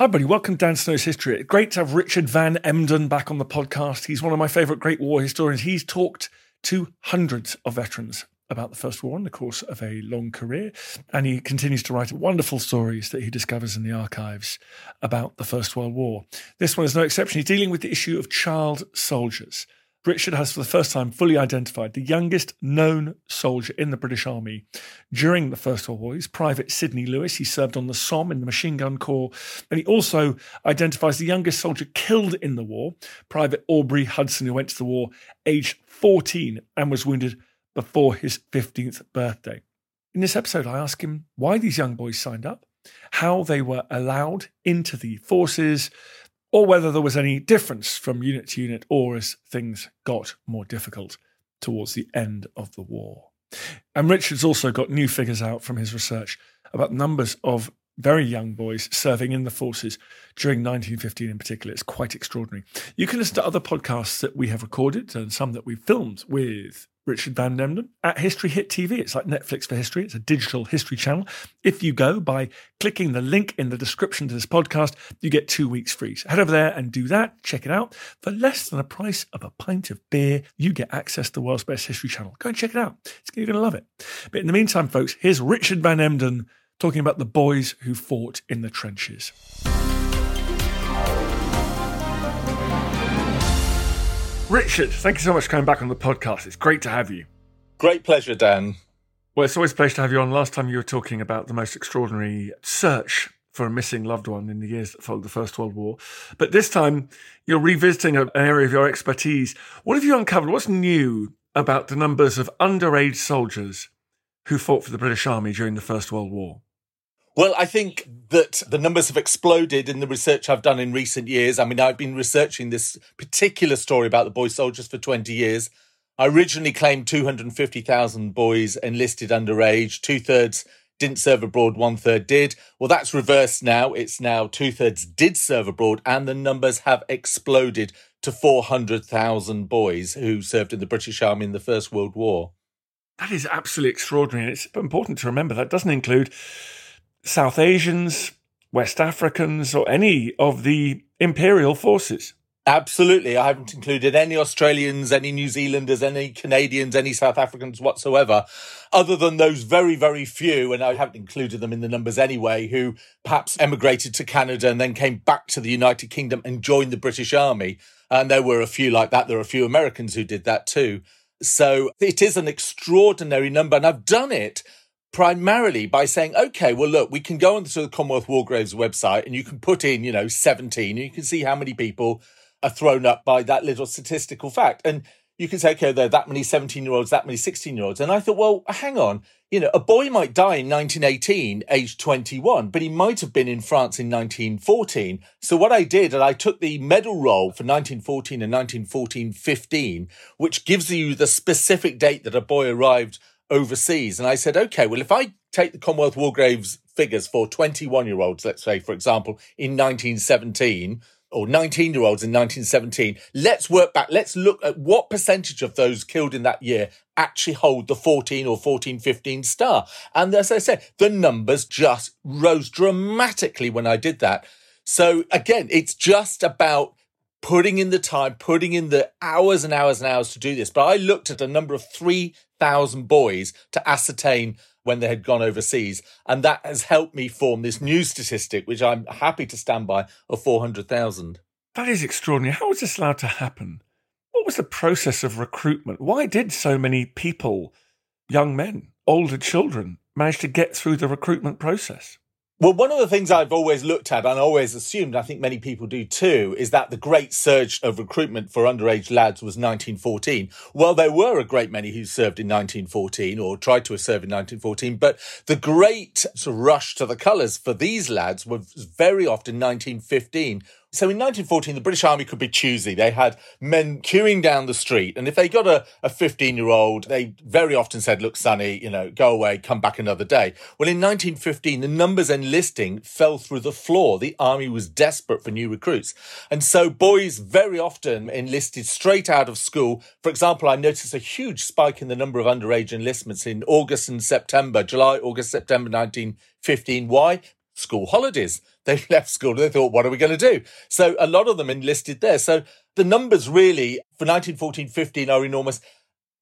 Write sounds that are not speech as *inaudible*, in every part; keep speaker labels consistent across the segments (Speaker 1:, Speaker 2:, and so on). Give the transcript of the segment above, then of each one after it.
Speaker 1: Hi, buddy. Welcome to Dan Snow's History. Great to have Richard Van Emden back on the podcast. He's one of my favourite Great War historians. He's talked to hundreds of veterans about the First War in the course of a long career, and he continues to write wonderful stories that he discovers in the archives about the First World War. This one is no exception. He's dealing with the issue of child soldiers. Richard has, for the first time, fully identified the youngest known soldier in the British Army during the First World War. He's Private Sidney Lewis. He served on the Somme in the Machine Gun Corps. And he also identifies the youngest soldier killed in the war, Private Aubrey Hudson, who went to the war aged 14 and was wounded before his 15th birthday. In this episode, I ask him why these young boys signed up, how they were allowed into the forces, or whether there was any difference from unit to unit or as things got more difficult towards the end of the war. And Richard's also got new figures out from his research about numbers of very young boys serving in the forces during 1915 in particular. It's quite extraordinary. You can listen to other podcasts that we have recorded and some that we've filmed with Richard Van Emden at History Hit TV. It's like Netflix for history. It's a digital history channel. If you go by clicking the link in the description to this podcast, you get two weeks free. So head over there and do that. Check it out. For less than the price of a pint of beer, you get access to the world's best history channel. Go and check it out. It's, you're going to love it. But in the meantime, folks, here's Richard Van Emden talking about the boys who fought in the trenches. Richard, thank you so much for coming back on the podcast. It's great to have you.
Speaker 2: Great pleasure, Dan.
Speaker 1: Well, it's always a pleasure to have you on. Last time you were talking about the most extraordinary search for a missing loved one in the years that followed the First World War. But this time you're revisiting an area of your expertise. What have you uncovered? What's new about the numbers of underage soldiers who fought for the British Army during the First World War?
Speaker 2: Well, I think that the numbers have exploded in the research I've done in recent years. I mean, I've been researching this particular story about the boy soldiers for 20 years. I originally claimed 250,000 boys enlisted underage, two thirds didn't serve abroad, one third did. Well, that's reversed now. It's now two thirds did serve abroad, and the numbers have exploded to 400,000 boys who served in the British Army in the First World War.
Speaker 1: That is absolutely extraordinary. And it's important to remember that doesn't include South Asians, West Africans, or any of the imperial forces.
Speaker 2: Absolutely. I haven't included any Australians, any New Zealanders, any Canadians, any South Africans whatsoever, other than those very, very few, and I haven't included them in the numbers anyway, who perhaps emigrated to Canada and then came back to the United Kingdom and joined the British Army. And there were a few like that. There are a few Americans who did that too. So it is an extraordinary number. And I've done it primarily by saying, okay, well, look, we can go onto the Commonwealth War Graves website and you can put in, you know, 17 and you can see how many people are thrown up by that little statistical fact. And you can say, okay, there are that many 17 year olds, that many 16 year olds. And I thought, well, hang on, you know, a boy might die in 1918, aged 21, but he might have been in France in 1914. So what I did, and I took the medal roll for 1914 and 1914 15, which gives you the specific date that a boy arrived overseas. And I said, okay, well, if I take the Commonwealth War Graves figures for 21 year olds, let's say, for example, in 1917 or 19 year olds in 1917. Let's work back. Let's look at what percentage of those killed in that year actually hold the 14 or 14, 15 star. And as I said, the numbers just rose dramatically when I did that. So again, it's just about putting in the time, putting in the hours and hours and hours to do this. But I looked at a number of 3,000 boys to ascertain when they had gone overseas. And that has helped me form this new statistic, which I'm happy to stand by, of 400,000.
Speaker 1: That is extraordinary. How was this allowed to happen? What was the process of recruitment? Why did so many people, young men, older children, manage to get through the recruitment process?
Speaker 2: Well, one of the things I've always looked at and always assumed, I think many people do too, is that the great surge of recruitment for underage lads was 1914. Well, there were a great many who served in 1914 or tried to serve in 1914, but the great rush to the colours for these lads was very often 1915 so in 1914, the British Army could be choosy. They had men queuing down the street. And if they got a, a 15 year old, they very often said, look, Sonny, you know, go away, come back another day. Well, in 1915, the numbers enlisting fell through the floor. The army was desperate for new recruits. And so boys very often enlisted straight out of school. For example, I noticed a huge spike in the number of underage enlistments in August and September, July, August, September 1915. Why? School holidays *laughs* they left school. And they thought, what are we going to do? So a lot of them enlisted there. So the numbers really for 1914 15 are enormous.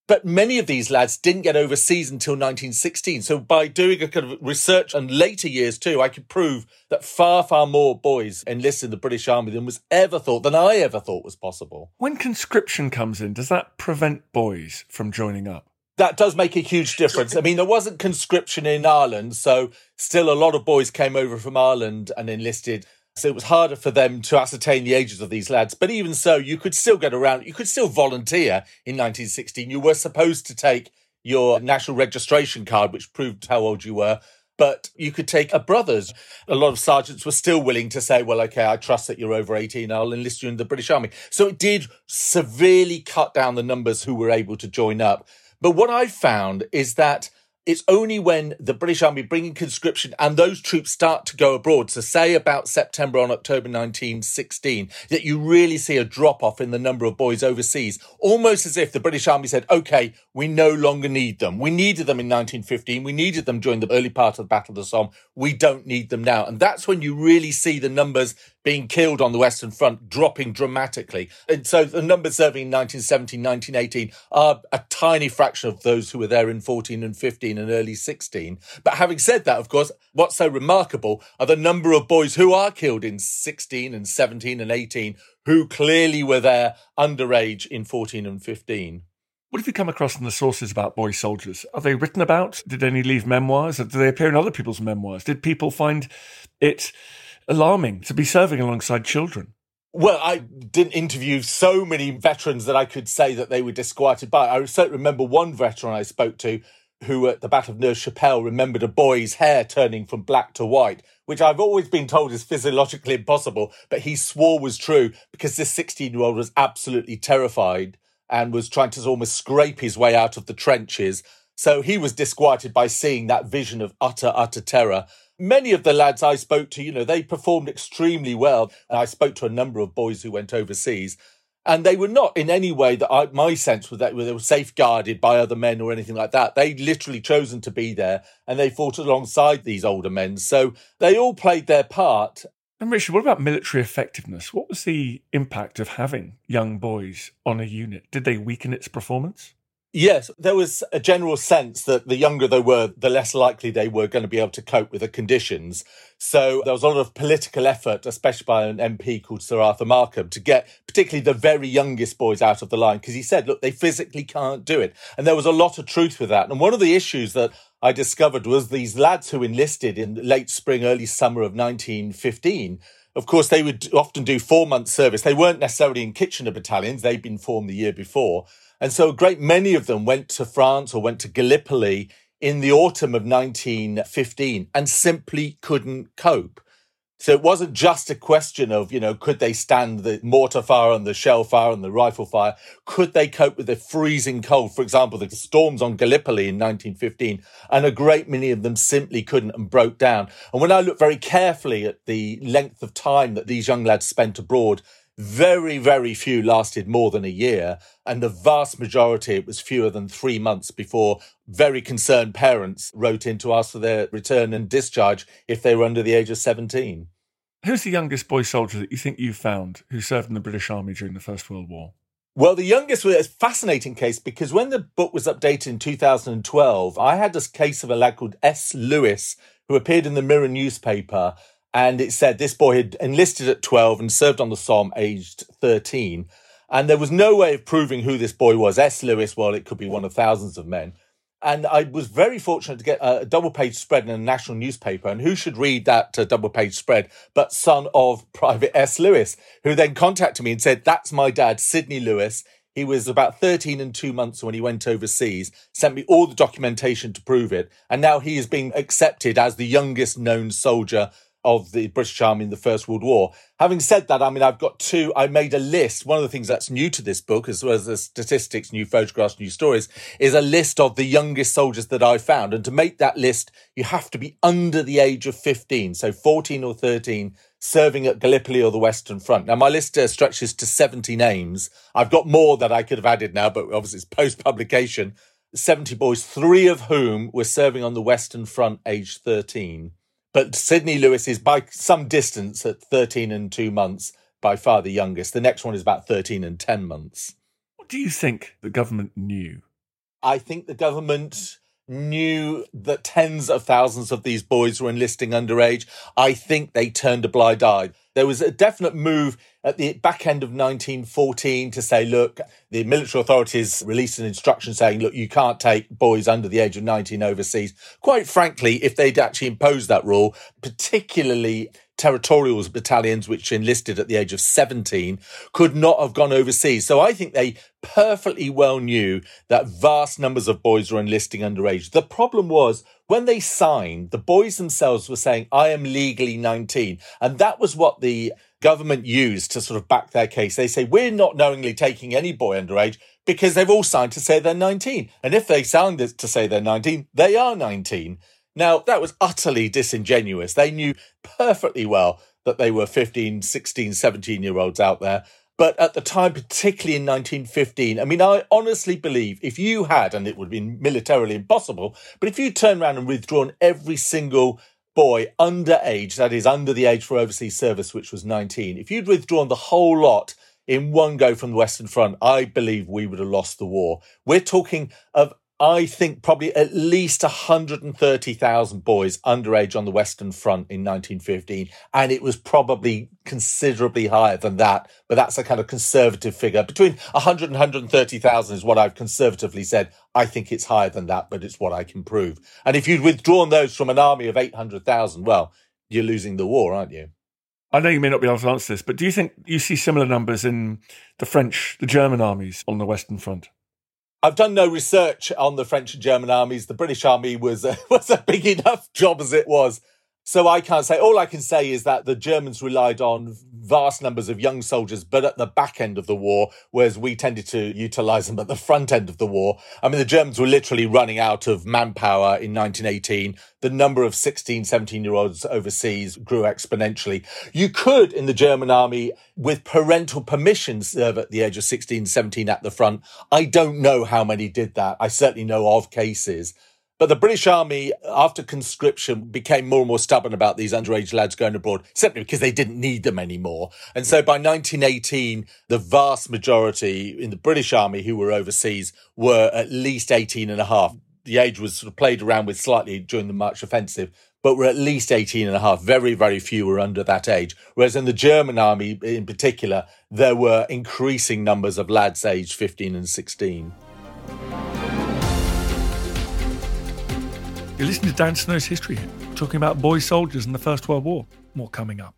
Speaker 2: But many of these lads didn't get overseas until 1916. So by doing a kind of research and later years too, I could prove that far, far more boys enlisted in the British Army than was ever thought, than I ever thought was possible.
Speaker 1: When conscription comes in, does that prevent boys from joining up?
Speaker 2: That does make a huge difference. I mean, there wasn't conscription in Ireland, so still a lot of boys came over from Ireland and enlisted. So it was harder for them to ascertain the ages of these lads. But even so, you could still get around, you could still volunteer in 1916. You were supposed to take your national registration card, which proved how old you were. But you could take a brother's. A lot of sergeants were still willing to say, well, okay, I trust that you're over 18. I'll enlist you in the British Army. So it did severely cut down the numbers who were able to join up. But what I've found is that it's only when the British Army bring in conscription and those troops start to go abroad, so say about September on October 1916, that you really see a drop off in the number of boys overseas, almost as if the British Army said, okay, we no longer need them. We needed them in 1915. We needed them during the early part of the Battle of the Somme. We don't need them now. And that's when you really see the numbers being killed on the Western Front dropping dramatically. And so the numbers serving in 1917, 1918 are a tiny fraction of those who were there in 14 and 15 and early 16. But having said that, of course, what's so remarkable are the number of boys who are killed in 16 and 17 and 18 who clearly were there underage in 14 and 15.
Speaker 1: What have you come across in the sources about boy soldiers? Are they written about? Did any leave memoirs? Or Do they appear in other people's memoirs? Did people find it alarming to be serving alongside children.
Speaker 2: Well, I didn't interview so many veterans that I could say that they were disquieted by. I certainly remember one veteran I spoke to who at the Battle of Neuve Chapelle remembered a boy's hair turning from black to white, which I've always been told is physiologically impossible, but he swore was true because this 16 year old was absolutely terrified and was trying to almost scrape his way out of the trenches. So he was disquieted by seeing that vision of utter, utter terror many of the lads I spoke to, you know, they performed extremely well. And I spoke to a number of boys who went overseas, and they were not in any way that I, my sense was that they were safeguarded by other men or anything like that. They literally chosen to be there, and they fought alongside these older men. So they all played their part.
Speaker 1: And Richard, what about military effectiveness? What was the impact of having young boys on a unit? Did they weaken its performance?
Speaker 2: Yes, there was a general sense that the younger they were, the less likely they were going to be able to cope with the conditions. So there was a lot of political effort, especially by an MP called Sir Arthur Markham, to get particularly the very youngest boys out of the line because he said, look, they physically can't do it. And there was a lot of truth with that. And one of the issues that I discovered was these lads who enlisted in late spring, early summer of 1915 of course, they would often do four month service. They weren't necessarily in Kitchener battalions. They'd been formed the year before. And so a great many of them went to France or went to Gallipoli in the autumn of 1915 and simply couldn't cope. So it wasn't just a question of, you know, could they stand the mortar fire and the shell fire and the rifle fire? Could they cope with the freezing cold? For example, the storms on Gallipoli in 1915, and a great many of them simply couldn't and broke down. And when I look very carefully at the length of time that these young lads spent abroad, very, very few lasted more than a year. And the vast majority, it was fewer than three months before very concerned parents wrote in to ask for their return and discharge if they were under the age of 17.
Speaker 1: Who's the youngest boy soldier that you think you found who served in the British Army during the First World War?
Speaker 2: Well, the youngest was a fascinating case because when the book was updated in 2012, I had this case of a lad called S. Lewis who appeared in the Mirror newspaper and it said this boy had enlisted at 12 and served on the Somme aged 13. And there was no way of proving who this boy was. S. Lewis, well, it could be one of thousands of men. And I was very fortunate to get a double page spread in a national newspaper. And who should read that uh, double page spread but son of Private S. Lewis, who then contacted me and said, That's my dad, Sidney Lewis. He was about 13 and two months when he went overseas, sent me all the documentation to prove it. And now he is being accepted as the youngest known soldier of the British Army in the First World War. Having said that, I mean, I've got two, I made a list. One of the things that's new to this book, as well as the statistics, new photographs, new stories, is a list of the youngest soldiers that I found. And to make that list, you have to be under the age of 15, so 14 or 13, serving at Gallipoli or the Western Front. Now, my list uh, stretches to 70 names. I've got more that I could have added now, but obviously it's post publication. 70 boys, three of whom were serving on the Western Front aged 13. But Sidney Lewis is by some distance at 13 and two months, by far the youngest. The next one is about 13 and 10 months.
Speaker 1: What do you think the government knew?
Speaker 2: I think the government knew that tens of thousands of these boys were enlisting underage. I think they turned a blind eye. There was a definite move at the back end of 1914 to say, look, the military authorities released an instruction saying, look, you can't take boys under the age of 19 overseas. Quite frankly, if they'd actually imposed that rule, particularly territorials battalions which enlisted at the age of 17 could not have gone overseas. So I think they perfectly well knew that vast numbers of boys were enlisting underage. The problem was when they signed, the boys themselves were saying, I am legally 19. And that was what the government used to sort of back their case. They say, we're not knowingly taking any boy underage because they've all signed to say they're 19. And if they signed to say they're 19, they are 19. Now, that was utterly disingenuous. They knew perfectly well that they were 15, 16, 17 year olds out there. But at the time, particularly in 1915, I mean, I honestly believe if you had, and it would have been militarily impossible, but if you turned around and withdrawn every single boy under age, that is under the age for overseas service, which was 19, if you'd withdrawn the whole lot in one go from the Western Front, I believe we would have lost the war. We're talking of I think probably at least 130,000 boys underage on the Western Front in 1915. And it was probably considerably higher than that. But that's a kind of conservative figure. Between 100 and 130,000 is what I've conservatively said. I think it's higher than that, but it's what I can prove. And if you'd withdrawn those from an army of 800,000, well, you're losing the war, aren't you?
Speaker 1: I know you may not be able to answer this, but do you think you see similar numbers in the French, the German armies on the Western Front?
Speaker 2: I've done no research on the French and German armies. The British army was uh, *laughs* was a big enough job as it was. So I can't say. All I can say is that the Germans relied on vast numbers of young soldiers, but at the back end of the war, whereas we tended to utilize them at the front end of the war. I mean, the Germans were literally running out of manpower in 1918. The number of 16, 17 year olds overseas grew exponentially. You could, in the German army, with parental permission, serve at the age of 16, 17 at the front. I don't know how many did that. I certainly know of cases. But the British Army, after conscription, became more and more stubborn about these underage lads going abroad, simply because they didn't need them anymore. And so by 1918, the vast majority in the British Army who were overseas were at least 18 and a half. The age was sort of played around with slightly during the March offensive, but were at least 18 and a half. Very, very few were under that age. Whereas in the German army in particular, there were increasing numbers of lads aged 15 and 16.
Speaker 1: You're listening to Dan Snow's History talking about boy soldiers in the First World War. More coming up.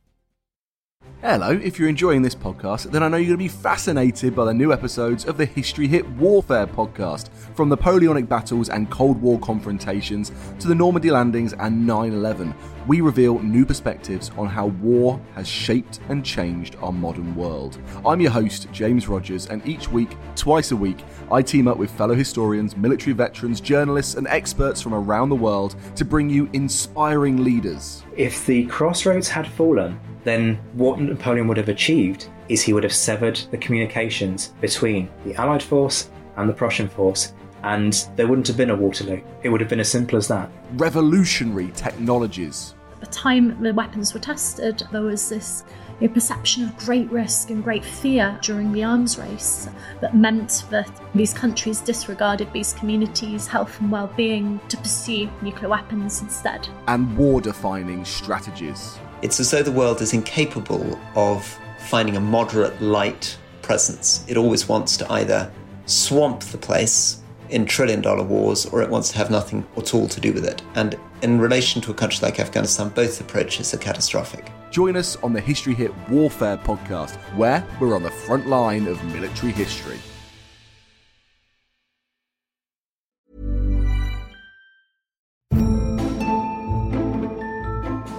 Speaker 3: Hello, if you're enjoying this podcast, then I know you're going to be fascinated by the new episodes of the History Hit Warfare podcast, from Napoleonic battles and Cold War confrontations to the Normandy landings and 9 11. we reveal new perspectives on how war has shaped and changed our modern world. I'm your host, James Rogers, and each week, twice a week, I team up with fellow historians, military veterans, journalists, and experts from around the world to bring you inspiring leaders.
Speaker 4: If the crossroads had fallen, then what Napoleon would have achieved is he would have severed the communications between the Allied force and the Prussian force, and there wouldn't have been a Waterloo. It would have been as simple as that.
Speaker 3: Revolutionary technologies.
Speaker 5: At the time the weapons were tested, there was this you know, perception of great risk and great fear during the arms race that meant that these countries disregarded these communities' health and well being to pursue nuclear weapons instead.
Speaker 3: And war defining strategies.
Speaker 6: It's as though the world is incapable of finding a moderate light presence. It always wants to either swamp the place in trillion dollar wars or it wants to have nothing at all to do with it. And in relation to a country like Afghanistan, both approaches are catastrophic.
Speaker 3: Join us on the History Hit Warfare podcast, where we're on the front line of military history.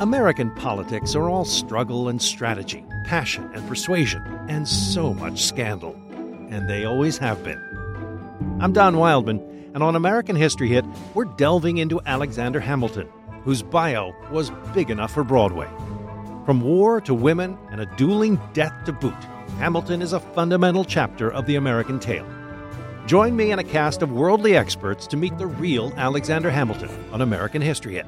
Speaker 7: American politics are all struggle and strategy, passion and persuasion, and so much scandal. And they always have been. I'm Don Wildman, and on American History Hit, we're delving into Alexander Hamilton, whose bio was big enough for Broadway. From war to women and a dueling death to boot, Hamilton is a fundamental chapter of the American tale. Join me and a cast of worldly experts to meet the real Alexander Hamilton on American History Hit,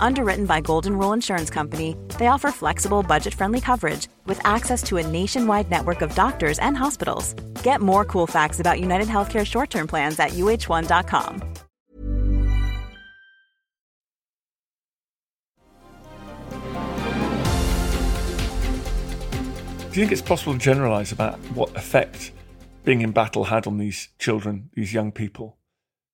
Speaker 8: Underwritten by Golden Rule Insurance Company, they offer flexible, budget friendly coverage with access to a nationwide network of doctors and hospitals. Get more cool facts about United Healthcare short term plans at uh1.com.
Speaker 1: Do you think it's possible to generalize about what effect being in battle had on these children, these young people?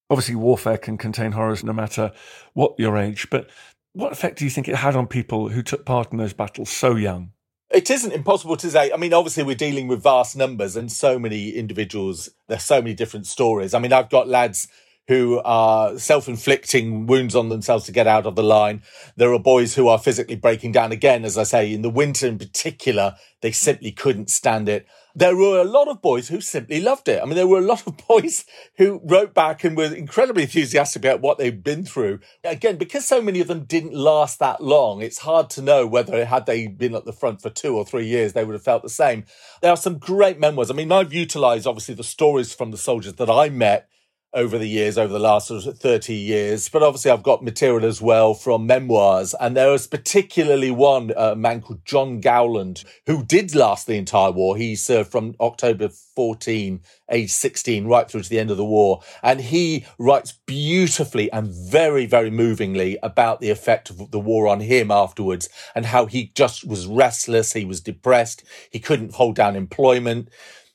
Speaker 1: Obviously, warfare can contain horrors no matter what your age, but what effect do you think it had on people who took part in those battles so young?
Speaker 2: It isn't impossible to say. I mean, obviously, we're dealing with vast numbers and so many individuals. There's so many different stories. I mean, I've got lads who are self-inflicting wounds on themselves to get out of the line. There are boys who are physically breaking down. Again, as I say, in the winter in particular, they simply couldn't stand it. There were a lot of boys who simply loved it. I mean, there were a lot of *laughs* boys who wrote back and were incredibly enthusiastic about what they'd been through. Again, because so many of them didn't last that long, it's hard to know whether had they been at the front for two or three years, they would have felt the same. There are some great memoirs. I mean, I've utilized obviously the stories from the soldiers that I met over the years, over the last sort of 30 years. But obviously, I've got material as well from memoirs. And there was particularly one uh, man called John Gowland, who did last the entire war. He served from October 14, age 16, right through to the end of the war. And he writes beautifully and very, very movingly about the effect of the war on him afterwards and how he just was restless. He was depressed. He couldn't hold down employment.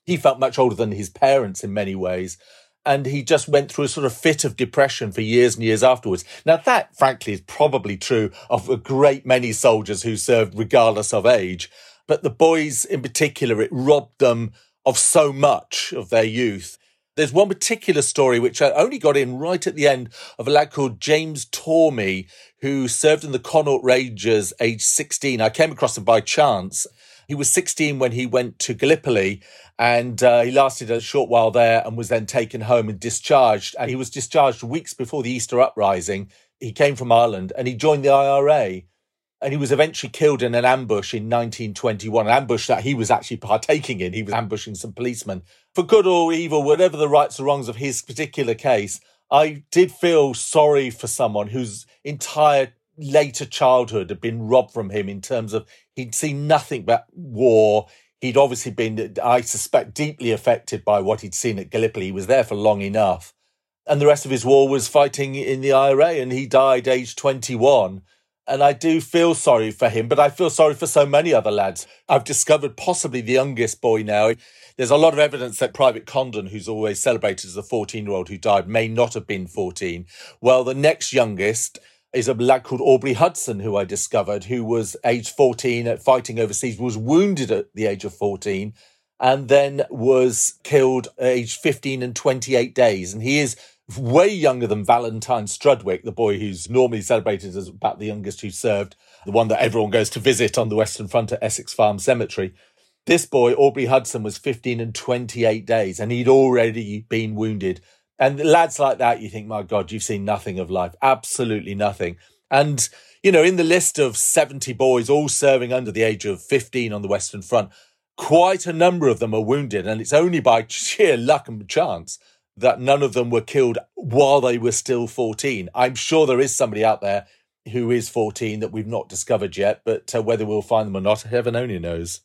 Speaker 2: He felt much older than his parents in many ways and he just went through a sort of fit of depression for years and years afterwards. Now, that, frankly, is probably true of a great many soldiers who served regardless of age. But the boys in particular, it robbed them of so much of their youth. There's one particular story which I only got in right at the end of a lad called James Tormey, who served in the Connaught Rangers age 16. I came across him by chance. He was 16 when he went to Gallipoli and uh, he lasted a short while there and was then taken home and discharged. And he was discharged weeks before the Easter uprising. He came from Ireland and he joined the IRA. And he was eventually killed in an ambush in 1921, an ambush that he was actually partaking in. He was ambushing some policemen. For good or evil, whatever the rights or wrongs of his particular case, I did feel sorry for someone whose entire later childhood had been robbed from him in terms of he'd seen nothing but war. He'd obviously been, I suspect, deeply affected by what he'd seen at Gallipoli. He was there for long enough. And the rest of his war was fighting in the IRA, and he died aged 21. And I do feel sorry for him, but I feel sorry for so many other lads. I've discovered possibly the youngest boy now. There's a lot of evidence that Private Condon, who's always celebrated as a 14 year old who died, may not have been 14. Well, the next youngest is a lad called Aubrey Hudson, who I discovered, who was age 14 at fighting overseas, was wounded at the age of 14, and then was killed uh, at age 15 and 28 days. And he is way younger than Valentine Strudwick, the boy who's normally celebrated as about the youngest who served, the one that everyone goes to visit on the Western Front at Essex Farm Cemetery. This boy, Aubrey Hudson, was 15 and 28 days, and he'd already been wounded. And lads like that, you think, my God, you've seen nothing of life, absolutely nothing. And, you know, in the list of 70 boys, all serving under the age of 15 on the Western Front, quite a number of them are wounded. And it's only by *laughs* sheer luck and chance that none of them were killed while they were still 14. I'm sure there is somebody out there who is 14 that we've not discovered yet, but uh, whether we'll find them or not, heaven only knows.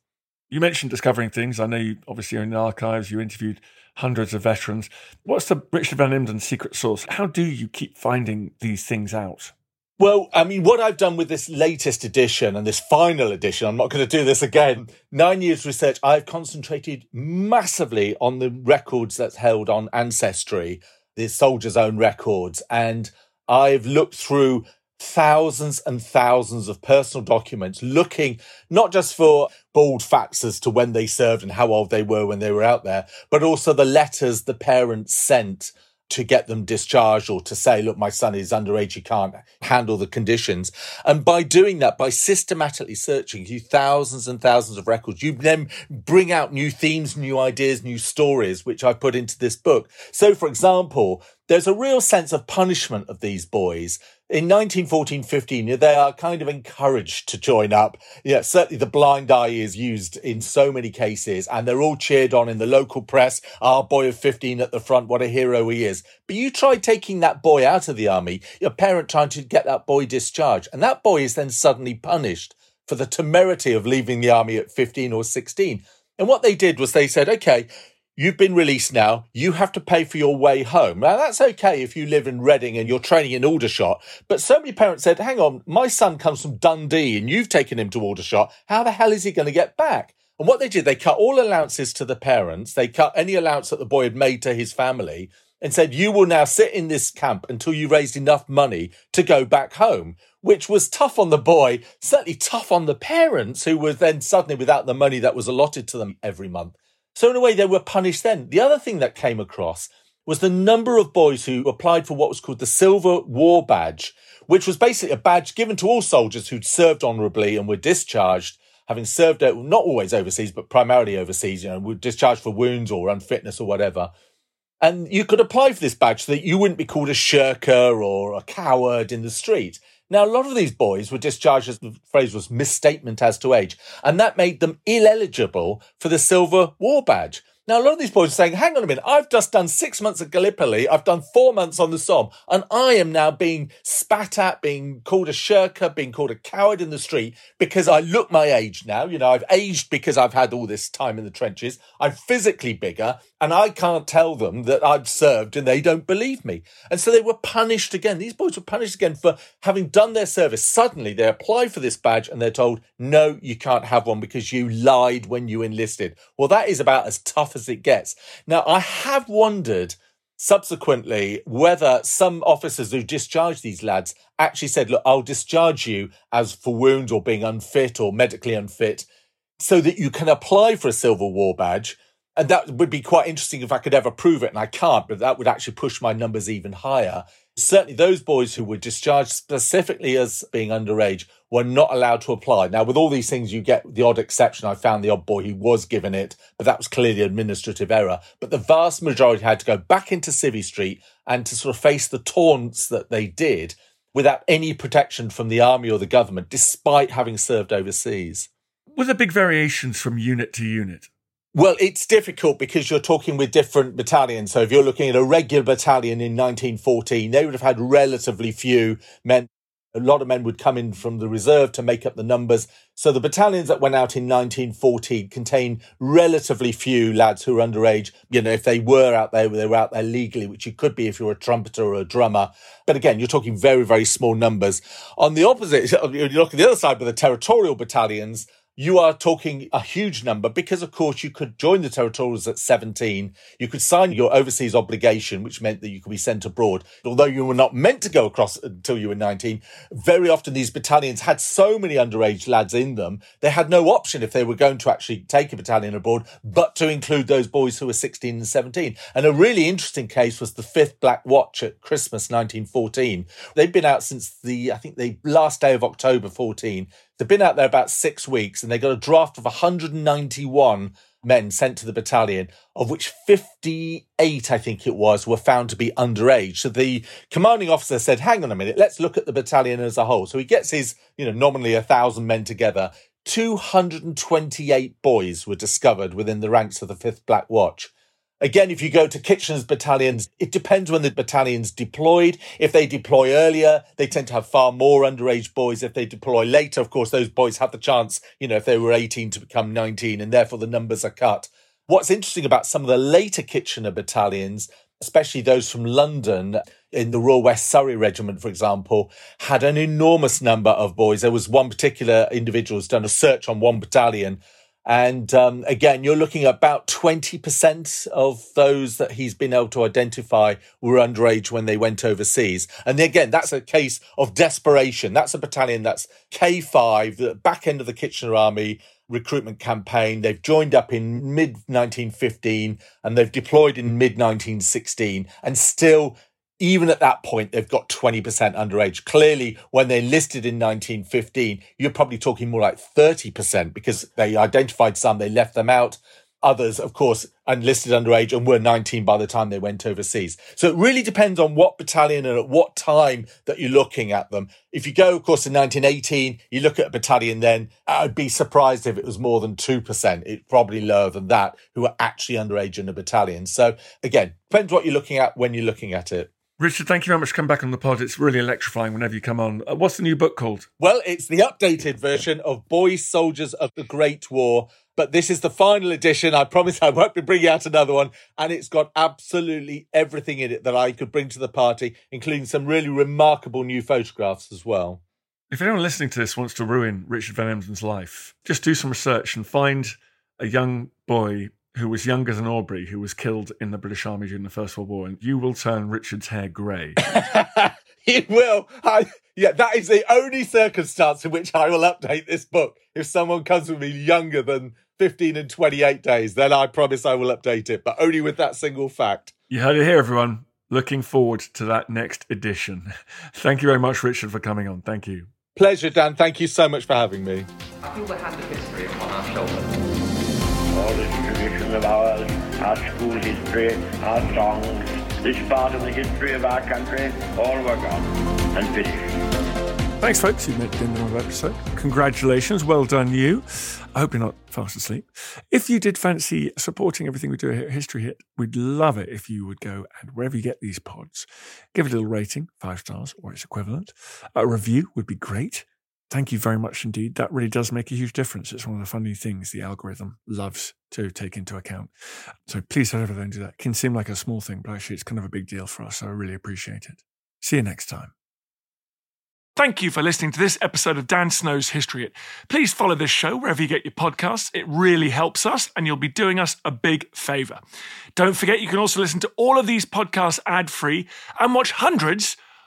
Speaker 1: You mentioned discovering things. I know you obviously are in the archives, you interviewed hundreds of veterans. What's the Richard Van Emden secret sauce? How do you keep finding these things out?
Speaker 2: Well, I mean, what I've done with this latest edition and this final edition, I'm not going to do this again. Nine years research, I've concentrated massively on the records that's held on Ancestry, the soldiers' own records. And I've looked through thousands and thousands of personal documents looking not just for bald facts as to when they served and how old they were when they were out there, but also the letters the parents sent to get them discharged or to say, look, my son is underage, he can't handle the conditions. And by doing that, by systematically searching through thousands and thousands of records, you then bring out new themes, new ideas, new stories, which I put into this book. So, for example, there's a real sense of punishment of these boys in 1914 15 they are kind of encouraged to join up. Yeah certainly the blind eye is used in so many cases and they're all cheered on in the local press. Our boy of 15 at the front what a hero he is. But you try taking that boy out of the army your parent trying to get that boy discharged and that boy is then suddenly punished for the temerity of leaving the army at 15 or 16 and what they did was they said okay You've been released now. You have to pay for your way home. Now, that's okay if you live in Reading and you're training in Aldershot. But so many parents said, hang on, my son comes from Dundee and you've taken him to Aldershot. How the hell is he going to get back? And what they did, they cut all allowances to the parents. They cut any allowance that the boy had made to his family and said, you will now sit in this camp until you raised enough money to go back home, which was tough on the boy, certainly tough on the parents who were then suddenly without the money that was allotted to them every month. So in a way, they were punished then. The other thing that came across was the number of boys who applied for what was called the Silver War Badge, which was basically a badge given to all soldiers who'd served honourably and were discharged, having served not always overseas, but primarily overseas, you know, were discharged for wounds or unfitness or whatever. And you could apply for this badge so that you wouldn't be called a shirker or a coward in the street. Now, a lot of these boys were discharged, as the phrase was, misstatement as to age, and that made them ineligible for the Silver War Badge. Now, a lot of these boys are saying, hang on a minute, I've just done six months at Gallipoli, I've done four months on the Somme, and I am now being spat at, being called a shirker, being called a coward in the street because I look my age now. You know, I've aged because I've had all this time in the trenches. I'm physically bigger, and I can't tell them that I've served and they don't believe me. And so they were punished again. These boys were punished again for having done their service. Suddenly they apply for this badge and they're told, no, you can't have one because you lied when you enlisted. Well, that is about as tough as it gets. Now, I have wondered subsequently whether some officers who discharged these lads actually said, Look, I'll discharge you as for wounds or being unfit or medically unfit so that you can apply for a Silver War badge. And that would be quite interesting if I could ever prove it, and I can't, but that would actually push my numbers even higher certainly those boys who were discharged specifically as being underage were not allowed to apply. Now, with all these things, you get the odd exception. I found the odd boy who was given it, but that was clearly administrative error. But the vast majority had to go back into Civvy Street and to sort of face the taunts that they did without any protection from the army or the government, despite having served overseas.
Speaker 1: Were there big variations from unit to unit?
Speaker 2: Well, it's difficult because you're talking with different battalions. So if you're looking at a regular battalion in 1914, they would have had relatively few men. A lot of men would come in from the reserve to make up the numbers. So the battalions that went out in 1914 contain relatively few lads who are underage. You know, if they were out there, they were out there legally, which you could be if you're a trumpeter or a drummer. But again, you're talking very, very small numbers. On the opposite, *laughs* you look at the other side with the territorial battalions, you are talking a huge number because, of course, you could join the territorials at 17. You could sign your overseas obligation, which meant that you could be sent abroad. Although you were not meant to go across until you were 19, very often these battalions had so many underage lads in them, they had no option if they were going to actually take a battalion abroad, but to include those boys who were 16 and 17. And a really interesting case was the 5th Black Watch at Christmas 1914. They'd been out since the, I think, the last day of October 14. They've been out there about six weeks and they got a draft of 191 men sent to the battalion, of which 58, I think it was, were found to be underage. So the commanding officer said, hang on a minute, let's look at the battalion as a whole. So he gets his, you know, nominally a thousand men together. 228 boys were discovered within the ranks of the 5th Black Watch. Again, if you go to Kitchener's battalions, it depends when the battalion's deployed. If they deploy earlier, they tend to have far more underage boys. If they deploy later, of course, those boys have the chance, you know, if they were 18 to become 19, and therefore the numbers are cut. What's interesting about some of the later Kitchener battalions, especially those from London, in the Royal West Surrey Regiment, for example, had an enormous number of boys. There was one particular individual who's done a search on one battalion and um, again, you're looking at about 20% of those that he's been able to identify were underage when they went overseas. And again, that's a case of desperation. That's a battalion that's K5, the back end of the Kitchener Army recruitment campaign. They've joined up in mid 1915 and they've deployed in mid 1916 and still even at that point, they've got 20% underage. Clearly, when they listed in 1915, you're probably talking more like 30% because they identified some, they left them out. Others, of course, enlisted underage and were 19 by the time they went overseas. So it really depends on what battalion and at what time that you're looking at them. If you go, of course, in 1918, you look at a battalion then, I'd be surprised if it was more than 2%. It's probably lower than that who are actually underage in a battalion. So again, depends what you're looking at when you're looking at it.
Speaker 1: Richard, thank you very much for coming back on the pod. It's really electrifying whenever you come on. Uh, what's the new book called?
Speaker 2: Well, it's the updated version of Boys Soldiers of the Great War, but this is the final edition. I promise I won't be bringing out another one. And it's got absolutely everything in it that I could bring to the party, including some really remarkable new photographs as well.
Speaker 1: If anyone listening to this wants to ruin Richard Van Emden's life, just do some research and find a young boy who was younger than Aubrey, who was killed in the British Army during the First World War, and you will turn Richard's hair grey. *laughs*
Speaker 2: it will. I, yeah, that is the only circumstance in which I will update this book. If someone comes with me younger than 15 and 28 days, then I promise I will update it, but only with that single fact.
Speaker 1: You heard it here, everyone. Looking forward to that next edition. *laughs* Thank you very much, Richard, for coming on. Thank you.
Speaker 2: Pleasure, Dan. Thank you so much for having me.
Speaker 9: I feel the hand of history upon our shoulders. Of ours, our school history, our songs, this part of the history of our country, all were gone and finished.
Speaker 1: Thanks, folks. You've made end of another episode. Congratulations. Well done, you. I hope you're not fast asleep. If you did fancy supporting everything we do here at History Hit, we'd love it if you would go and wherever you get these pods, give it a little rating, five stars or its equivalent. A review would be great. Thank you very much indeed. That really does make a huge difference. It's one of the funny things the algorithm loves to take into account. So please don't ever do that. It can seem like a small thing, but actually it's kind of a big deal for us. So I really appreciate it. See you next time. Thank you for listening to this episode of Dan Snow's History Hit. Please follow this show wherever you get your podcasts. It really helps us, and you'll be doing us a big favour. Don't forget, you can also listen to all of these podcasts ad free and watch hundreds